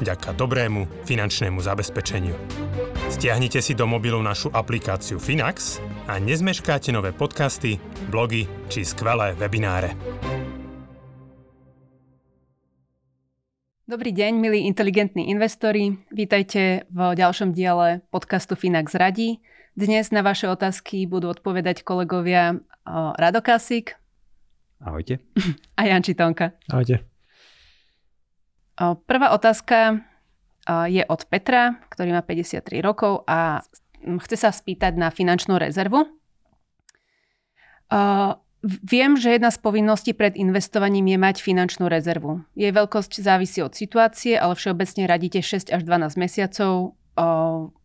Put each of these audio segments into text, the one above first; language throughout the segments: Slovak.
vďaka dobrému finančnému zabezpečeniu. Stiahnite si do mobilu našu aplikáciu Finax a nezmeškáte nové podcasty, blogy či skvelé webináre. Dobrý deň, milí inteligentní investori. Vítajte v ďalšom diele podcastu Finax radí. Dnes na vaše otázky budú odpovedať kolegovia Rado Kasík. Ahojte. A Janči Tonka. Ahojte. Prvá otázka je od Petra, ktorý má 53 rokov a chce sa spýtať na finančnú rezervu. Viem, že jedna z povinností pred investovaním je mať finančnú rezervu. Jej veľkosť závisí od situácie, ale všeobecne radíte 6 až 12 mesiacov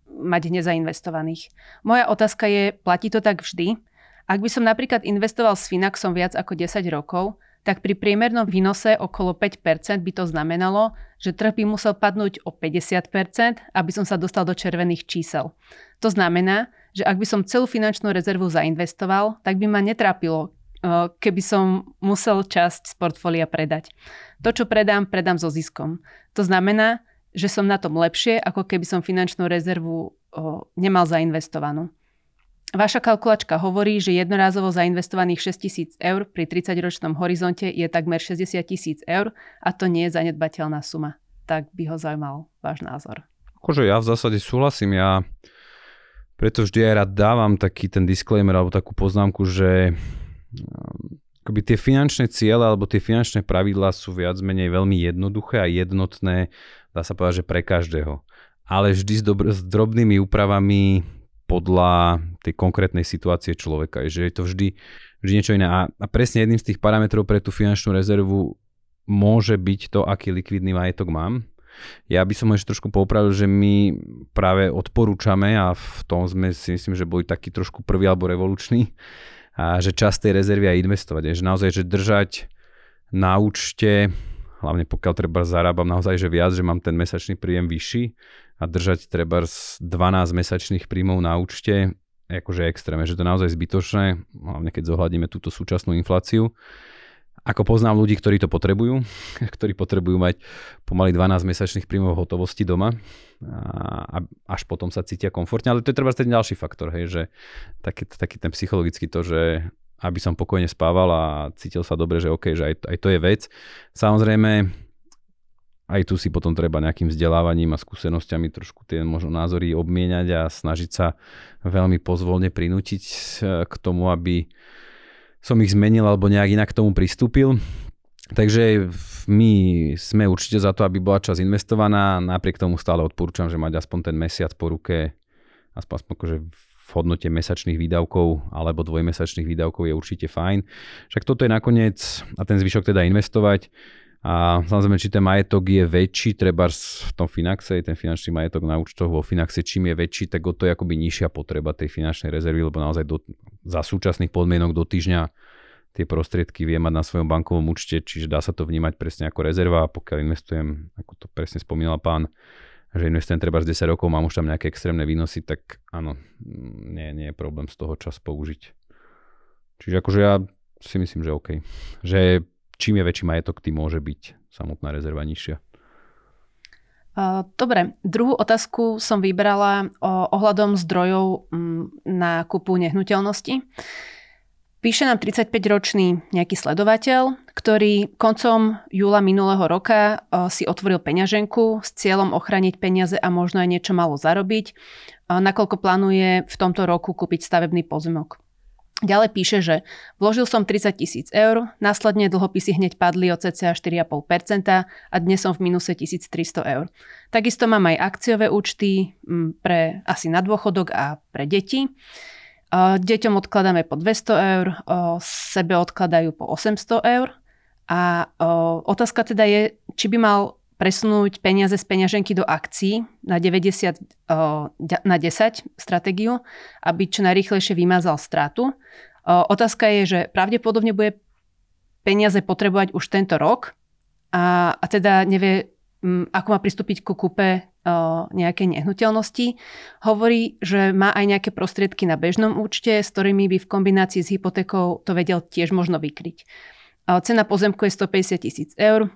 mať nezainvestovaných. Moja otázka je, platí to tak vždy? Ak by som napríklad investoval s Finaxom viac ako 10 rokov, tak pri priemernom výnose okolo 5% by to znamenalo, že trh by musel padnúť o 50%, aby som sa dostal do červených čísel. To znamená, že ak by som celú finančnú rezervu zainvestoval, tak by ma netrápilo, eh, keby som musel časť z portfólia predať. To, čo predám, predám so ziskom. To znamená, že som na tom lepšie, ako keby som finančnú rezervu nemal zainvestovanú. Vaša kalkulačka hovorí, že jednorázovo zainvestovaných 6 tisíc eur pri 30-ročnom horizonte je takmer 60 tisíc eur a to nie je zanedbateľná suma. Tak by ho zaujímal váš názor. Akože ja v zásade súhlasím, ja preto vždy aj rád dávam taký ten disclaimer alebo takú poznámku, že um, akoby tie finančné ciele alebo tie finančné pravidlá sú viac menej veľmi jednoduché a jednotné, dá sa povedať, že pre každého. Ale vždy s, dobr- s drobnými úpravami podľa tej konkrétnej situácie človeka. Že je to vždy, vždy niečo iné. A, a presne jedným z tých parametrov pre tú finančnú rezervu môže byť to, aký likvidný majetok mám. Ja by som ešte trošku popravil, že my práve odporúčame a v tom sme si myslím, že boli takí trošku prvý alebo revoluční, a že čas tej rezervy aj investovať. Je, že naozaj, že držať na účte, hlavne pokiaľ treba zarábam naozaj, že viac, že mám ten mesačný príjem vyšší, a držať treba z 12 mesačných príjmov na účte, akože extrémne, že to je naozaj zbytočné, hlavne keď zohľadíme túto súčasnú infláciu. Ako poznám ľudí, ktorí to potrebujú, ktorí potrebujú mať pomaly 12 mesačných príjmov hotovosti doma a až potom sa cítia komfortne, ale to je treba ten ďalší faktor, hej, že taký, taký ten psychologický to, že aby som pokojne spával a cítil sa dobre, že OK, že aj, aj to je vec. Samozrejme, aj tu si potom treba nejakým vzdelávaním a skúsenosťami trošku tie možno názory obmieniať a snažiť sa veľmi pozvolne prinútiť eh, k tomu, aby som ich zmenil alebo nejak inak k tomu pristúpil. Takže my sme určite za to, aby bola čas investovaná, napriek tomu stále odporúčam, že mať aspoň ten mesiac po ruke, aspoň, aspoň akože v hodnote mesačných výdavkov alebo dvojmesačných výdavkov je určite fajn. Však toto je nakoniec, a ten zvyšok teda investovať, a samozrejme, či ten majetok je väčší, treba v tom Finaxe, ten finančný majetok na účtoch vo Finaxe, čím je väčší, tak o to je akoby nižšia potreba tej finančnej rezervy, lebo naozaj do, za súčasných podmienok do týždňa tie prostriedky vie mať na svojom bankovom účte, čiže dá sa to vnímať presne ako rezerva pokiaľ investujem, ako to presne spomínal pán, že investujem treba z 10 rokov, mám už tam nejaké extrémne výnosy, tak áno, nie, nie je problém z toho čas použiť. Čiže akože ja si myslím, že OK. Že čím je väčší majetok, tým môže byť samotná rezerva nižšia. Dobre, druhú otázku som vybrala ohľadom zdrojov na kúpu nehnuteľnosti. Píše nám 35-ročný nejaký sledovateľ, ktorý koncom júla minulého roka si otvoril peňaženku s cieľom ochraniť peniaze a možno aj niečo malo zarobiť, nakoľko plánuje v tomto roku kúpiť stavebný pozemok. Ďalej píše, že vložil som 30 tisíc eur, následne dlhopisy hneď padli o cca 4,5% a dnes som v minuse 1300 eur. Takisto mám aj akciové účty pre asi na dôchodok a pre deti. Deťom odkladáme po 200 eur, sebe odkladajú po 800 eur. A otázka teda je, či by mal presunúť peniaze z peňaženky do akcií na 90 na 10 stratégiu, aby čo najrýchlejšie vymazal stratu. Otázka je, že pravdepodobne bude peniaze potrebovať už tento rok a, a teda nevie, ako má pristúpiť ku kúpe nejakej nehnuteľnosti. Hovorí, že má aj nejaké prostriedky na bežnom účte, s ktorými by v kombinácii s hypotékou to vedel tiež možno vykryť. Cena pozemku je 150 tisíc eur,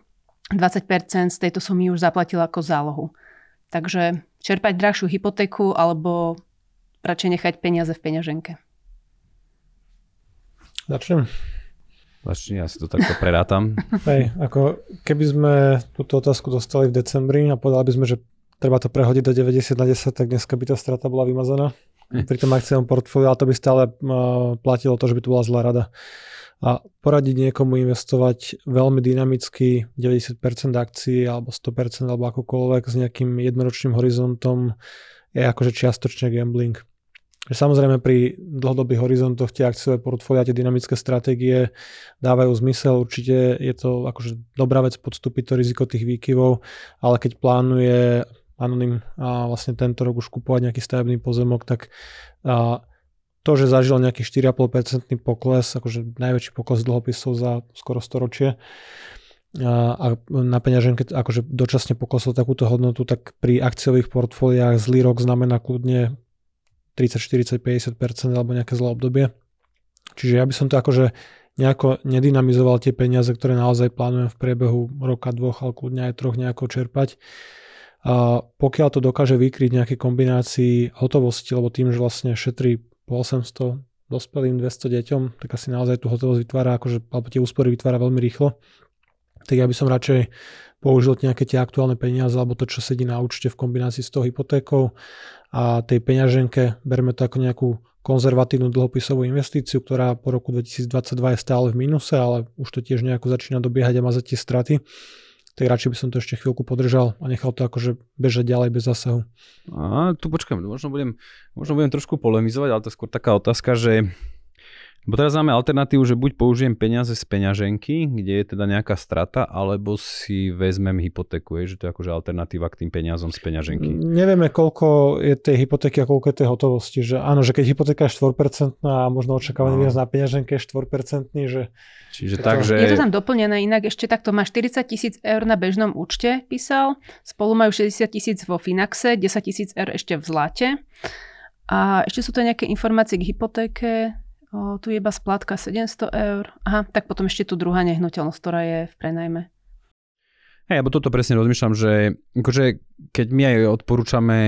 20% z tejto sumy už zaplatil ako zálohu. Takže čerpať drahšiu hypotéku alebo radšej nechať peniaze v peňaženke. Začnem. Začni, ja si to takto prerátam. Hej, ako keby sme túto otázku dostali v decembri a povedali by sme, že treba to prehodiť do 90 na 10, tak dneska by tá strata bola vymazaná pri tom akciom portfóliu, a to by stále platilo to, že by to bola zlá rada a poradiť niekomu investovať veľmi dynamicky 90% akcií alebo 100% alebo akokoľvek s nejakým jednoročným horizontom je akože čiastočne gambling. Samozrejme pri dlhodobých horizontoch tie akciové portfólia, tie dynamické stratégie dávajú zmysel, určite je to akože dobrá vec podstúpiť to riziko tých výkyvov, ale keď plánuje anonym a vlastne tento rok už kupovať nejaký stavebný pozemok, tak a to, že zažil nejaký 4,5% pokles, akože najväčší pokles dlhopisov za skoro storočie, a, a na peňaženke akože dočasne poklesol takúto hodnotu, tak pri akciových portfóliách zlý rok znamená kľudne 30, 40, 50% alebo nejaké zlé obdobie. Čiže ja by som to akože nejako nedynamizoval tie peniaze, ktoré naozaj plánujem v priebehu roka, dvoch, ale kľudne aj troch nejako čerpať. A pokiaľ to dokáže vykryť nejaké kombinácii hotovosti, lebo tým, že vlastne šetrí po 800 dospelým 200 deťom, tak asi naozaj tú hotovosť vytvára, akože, alebo tie úspory vytvára veľmi rýchlo. Tak ja by som radšej použil nejaké tie aktuálne peniaze alebo to, čo sedí na účte v kombinácii s tou hypotékou a tej peňaženke berme to ako nejakú konzervatívnu dlhopisovú investíciu, ktorá po roku 2022 je stále v mínuse, ale už to tiež nejako začína dobiehať a mazať tie straty tak radšej by som to ešte chvíľku podržal a nechal to akože bežať ďalej bez zásahu. A tu počkám, možno budem, možno budem trošku polemizovať, ale to je skôr taká otázka, že Bo teraz máme alternatívu, že buď použijem peniaze z peňaženky, kde je teda nejaká strata, alebo si vezmem hypotéku, je, že to je akože alternatíva k tým peniazom z peňaženky. Nevieme, koľko je tej hypotéky a koľko je tej hotovosti. Že áno, že keď hypotéka je 4% a možno očakávaný no. na peňaženke je 4%, že... Čiže tak, že... Je to tam doplnené inak, ešte takto má 40 tisíc eur na bežnom účte, písal, spolu majú 60 tisíc vo Finaxe, 10 tisíc eur ešte v zlate. A ešte sú to nejaké informácie k hypotéke, O, tu je iba splátka 700 eur. Aha, tak potom ešte tu druhá nehnuteľnosť, ktorá je v prenajme. Hej, alebo toto presne rozmýšľam, že akože keď my aj odporúčame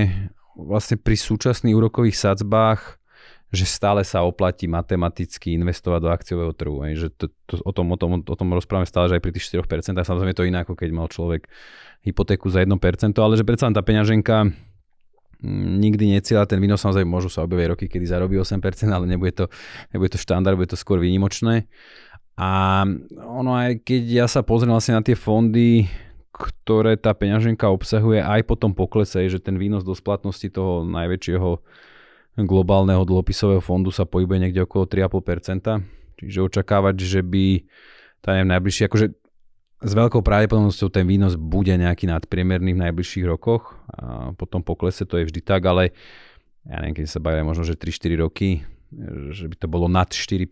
vlastne pri súčasných úrokových sadzbách, že stále sa oplatí matematicky investovať do akciového trhu. Hej, že to, to, o, tom, o, tom, o tom rozprávame stále, že aj pri tých 4%, samozrejme to iné, ako keď mal človek hypotéku za 1%, ale že predsa tá peňaženka nikdy necieľa ten výnos, samozrejme môžu sa objaviť roky, kedy zarobí 8%, ale nebude to, nebude to štandard, bude to skôr výnimočné. A ono aj keď ja sa pozriem vlastne na tie fondy, ktoré tá peňaženka obsahuje aj po tom poklese, že ten výnos do splatnosti toho najväčšieho globálneho dlhopisového fondu sa pohybuje niekde okolo 3,5%. Čiže očakávať, že by tá neviem, najbližšie, akože s veľkou pravdepodobnosťou ten výnos bude nejaký nadpriemerný v najbližších rokoch. A potom poklese to je vždy tak, ale ja neviem, keď sa bavia možno, že 3-4 roky, že by to bolo nad 4%,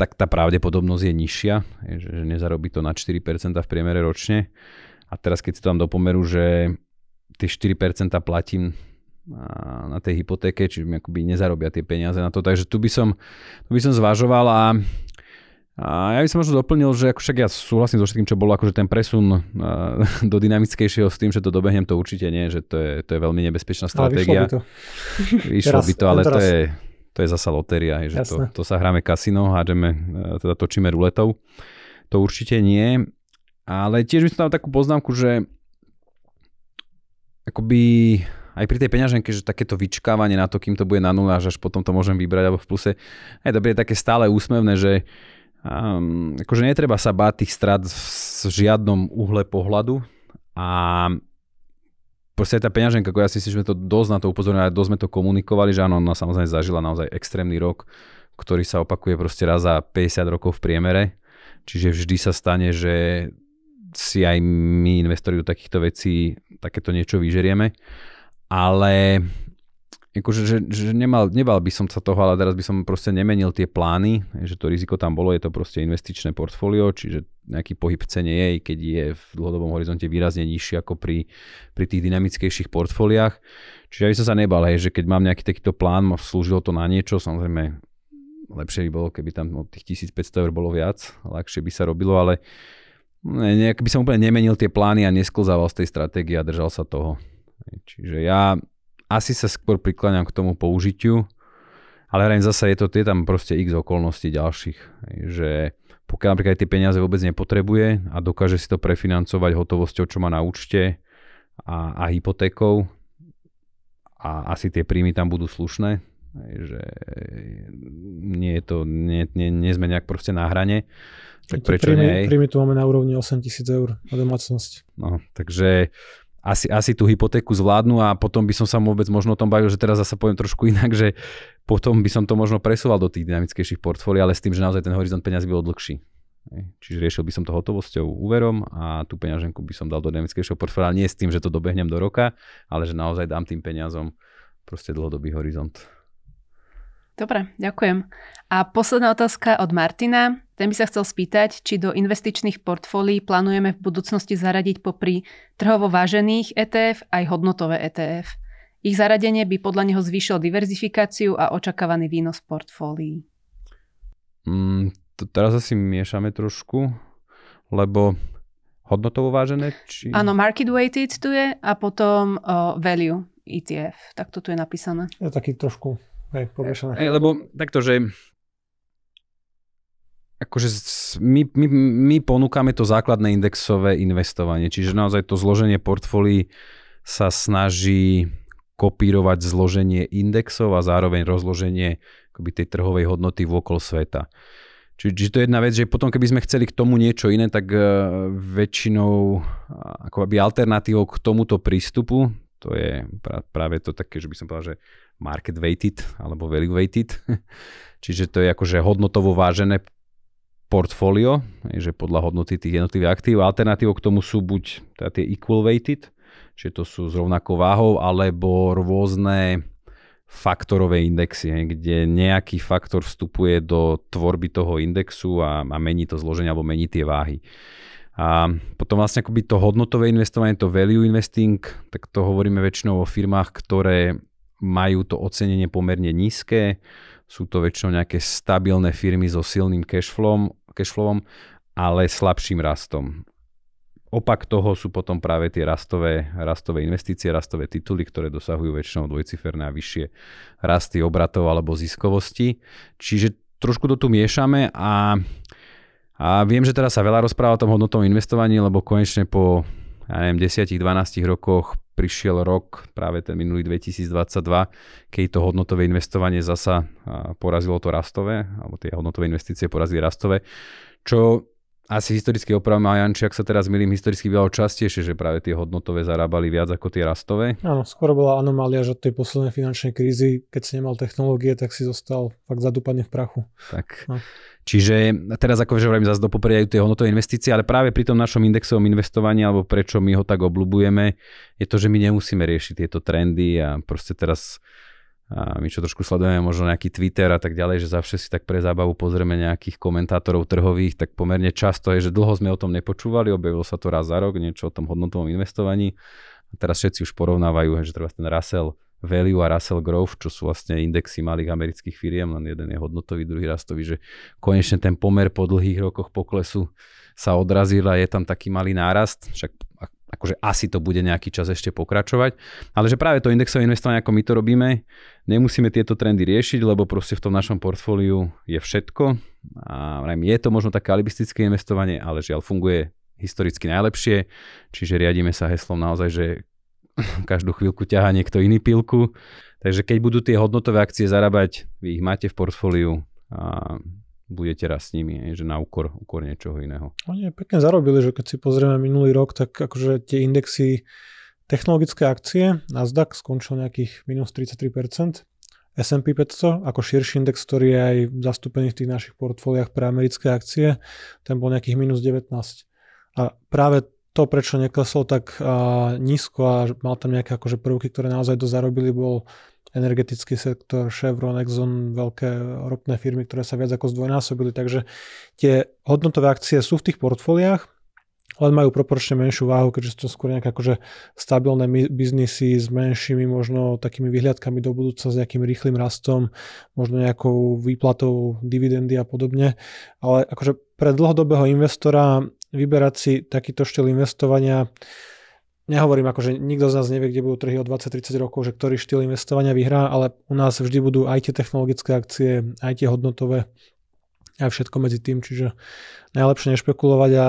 tak tá pravdepodobnosť je nižšia, že, nezarobí to nad 4% v priemere ročne. A teraz keď si to tam do pomeru, že tie 4% platím na tej hypotéke, mi akoby nezarobia tie peniaze na to. Takže tu by som, tu by som zvažoval a a ja by som možno doplnil, že ako však ja súhlasím so všetkým, čo bolo akože ten presun do dynamickejšieho s tým, že to dobehnem, to určite nie, že to je, to je veľmi nebezpečná stratégia. Ale vyšlo by to. Vyšlo by to, ale to je, to je zasa lotéria, že to, to sa hráme kasino, hádžeme, e, teda točíme ruletov. To určite nie. Ale tiež by som dal takú poznámku, že akoby aj pri tej peňaženke, že takéto vyčkávanie na to, kým to bude na nula, až potom to môžem vybrať alebo v pluse, aj to bude také stále úsmevné, že Um, akože netreba sa báť tých strat v žiadnom uhle pohľadu a proste tá peňaženka, ako ja si myslím, že sme to dosť na to upozornili, dosť sme to komunikovali, že áno, ona samozrejme zažila naozaj extrémny rok, ktorý sa opakuje proste raz za 50 rokov v priemere, čiže vždy sa stane, že si aj my investori do takýchto vecí takéto niečo vyžerieme. Ale akože, že, že nemal, nebal by som sa toho, ale teraz by som proste nemenil tie plány, že to riziko tam bolo, je to proste investičné portfólio, čiže nejaký pohyb v cene je, keď je v dlhodobom horizonte výrazne nižší ako pri, pri tých dynamickejších portfóliách. Čiže aby som sa nebal, hej, že keď mám nejaký takýto plán, slúžilo to na niečo, samozrejme lepšie by bolo, keby tam od tých 1500 eur bolo viac, ľahšie by sa robilo, ale nejak by som úplne nemenil tie plány a nesklzával z tej stratégie a držal sa toho. Čiže ja asi sa skôr prikláňam k tomu použitiu, ale hraň zase je to, je tam proste x okolností ďalších, že pokiaľ napríklad tie peniaze vôbec nepotrebuje a dokáže si to prefinancovať hotovosťou, čo má na účte a, a hypotékou a asi tie príjmy tam budú slušné, že nie je to, nie, nie, nie sme nejak proste na hrane, tak prečo príjmy, nie? Príjmy tu máme na úrovni 8 tisíc eur na domácnosť. No, takže asi, asi tú hypotéku zvládnu a potom by som sa vôbec možno o tom bavil, že teraz zase poviem trošku inak, že potom by som to možno presúval do tých dynamickejších portfólií, ale s tým, že naozaj ten horizont peňazí bol dlhší. Čiže riešil by som to hotovosťou úverom a tú peňaženku by som dal do dynamickejšieho portfólia, nie s tým, že to dobehnem do roka, ale že naozaj dám tým peniazom proste dlhodobý horizont. Dobre, ďakujem. A posledná otázka od Martina. Ten by sa chcel spýtať, či do investičných portfólií plánujeme v budúcnosti zaradiť popri trhovo vážených ETF aj hodnotové ETF. Ich zaradenie by podľa neho zvýšilo diverzifikáciu a očakávaný výnos portfólií. Mm, to teraz asi miešame trošku, lebo hodnotovo vážené? Či... Áno, market weighted tu je a potom uh, value ETF. Tak to tu je napísané. Je taký trošku Hej, Hej, lebo takto, že akože my, my, my ponúkame to základné indexové investovanie, čiže naozaj to zloženie portfólií sa snaží kopírovať zloženie indexov a zároveň rozloženie akoby tej trhovej hodnoty vôkol sveta. Čiže, to je jedna vec, že potom keby sme chceli k tomu niečo iné, tak uh, väčšinou ako by alternatívou k tomuto prístupu, to je práve to také, že by som povedal, že market weighted alebo value weighted. Čiže to je akože hodnotovo vážené portfólio, že podľa hodnoty tých jednotlivých aktív. Alternatívou k tomu sú buď teda tie equal weighted, čiže to sú s rovnakou váhou, alebo rôzne faktorové indexy, kde nejaký faktor vstupuje do tvorby toho indexu a, a mení to zloženie alebo mení tie váhy. A potom vlastne akoby to hodnotové investovanie, to value investing, tak to hovoríme väčšinou o firmách, ktoré majú to ocenenie pomerne nízke, sú to väčšinou nejaké stabilné firmy so silným cashflowom, cashflowom ale slabším rastom. Opak toho sú potom práve tie rastové, rastové investície, rastové tituly, ktoré dosahujú väčšinou dvojciferné a vyššie rasty obratov alebo ziskovosti. Čiže trošku to tu miešame a, a viem, že teraz sa veľa rozpráva o tom hodnotovom investovaní, lebo konečne po ja neviem, 10-12 rokoch prišiel rok, práve ten minulý 2022, keď to hodnotové investovanie zasa porazilo to rastové, alebo tie hodnotové investície porazili rastové, čo asi historicky opravme a Janči, ak sa teraz milím, historicky bývalo častejšie, že práve tie hodnotové zarábali viac ako tie rastové. Áno, skôr bola anomália, že od tej poslednej finančnej krízy, keď si nemal technológie, tak si zostal fakt zadúpaný v prachu. Tak. No. Čiže teraz ako že hovorím, zase dopopriadajú tie hodnotové investície, ale práve pri tom našom indexovom investovaní, alebo prečo my ho tak obľúbujeme, je to, že my nemusíme riešiť tieto trendy a proste teraz a my čo trošku sledujeme možno nejaký Twitter a tak ďalej, že za si tak pre zábavu pozrieme nejakých komentátorov trhových, tak pomerne často je, že dlho sme o tom nepočúvali, objavilo sa to raz za rok, niečo o tom hodnotovom investovaní. A teraz všetci už porovnávajú, že treba ten Russell Value a Russell Growth, čo sú vlastne indexy malých amerických firiem, len jeden je hodnotový, druhý rastový, že konečne ten pomer po dlhých rokoch poklesu sa odrazil a je tam taký malý nárast, však akože asi to bude nejaký čas ešte pokračovať, ale že práve to indexové investovanie, ako my to robíme, nemusíme tieto trendy riešiť, lebo proste v tom našom portfóliu je všetko. A je to možno také alibistické investovanie, ale žiaľ funguje historicky najlepšie, čiže riadíme sa heslom naozaj, že každú chvíľku ťahá niekto iný pilku. Takže keď budú tie hodnotové akcie zarábať, vy ich máte v portfóliu. A budete raz s nimi, že na úkor, úkor niečoho iného. Oni pekne zarobili, že keď si pozrieme minulý rok, tak akože tie indexy technologické akcie, Nasdaq skončil nejakých minus 33%, S&P 500 ako širší index, ktorý je aj zastúpený v tých našich portfóliách pre americké akcie, ten bol nejakých minus 19. A práve to, prečo neklesol tak uh, nízko a mal tam nejaké akože prvky, ktoré naozaj zarobili, bol energetický sektor, Chevron, Exxon, veľké ropné firmy, ktoré sa viac ako zdvojnásobili. Takže tie hodnotové akcie sú v tých portfóliách, len majú proporčne menšiu váhu, keďže sú to skôr nejaké akože stabilné biznisy s menšími možno takými vyhliadkami do budúca, s nejakým rýchlým rastom, možno nejakou výplatou dividendy a podobne. Ale akože pre dlhodobého investora vyberať si takýto štýl investovania nehovorím ako, že nikto z nás nevie, kde budú trhy o 20-30 rokov, že ktorý štýl investovania vyhrá, ale u nás vždy budú aj tie technologické akcie, aj tie hodnotové a všetko medzi tým, čiže najlepšie nešpekulovať. A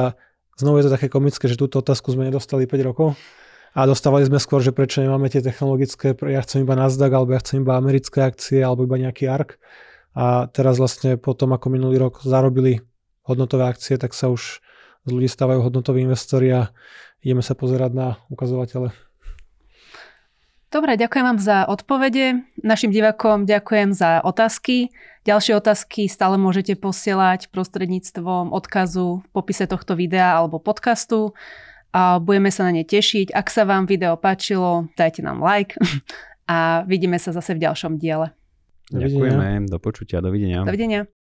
znovu je to také komické, že túto otázku sme nedostali 5 rokov a dostávali sme skôr, že prečo nemáme tie technologické, ja chcem iba Nasdaq, alebo ja chcem iba americké akcie, alebo iba nejaký ARK a teraz vlastne potom, ako minulý rok zarobili hodnotové akcie, tak sa už z ľudí stávajú hodnotoví investori a ideme sa pozerať na ukazovatele. Dobre, ďakujem vám za odpovede. Našim divakom ďakujem za otázky. Ďalšie otázky stále môžete posielať prostredníctvom odkazu v popise tohto videa alebo podcastu a budeme sa na ne tešiť. Ak sa vám video páčilo, dajte nám like a vidíme sa zase v ďalšom diele. Ďakujeme, do počutia, dovidenia. Dovidenia.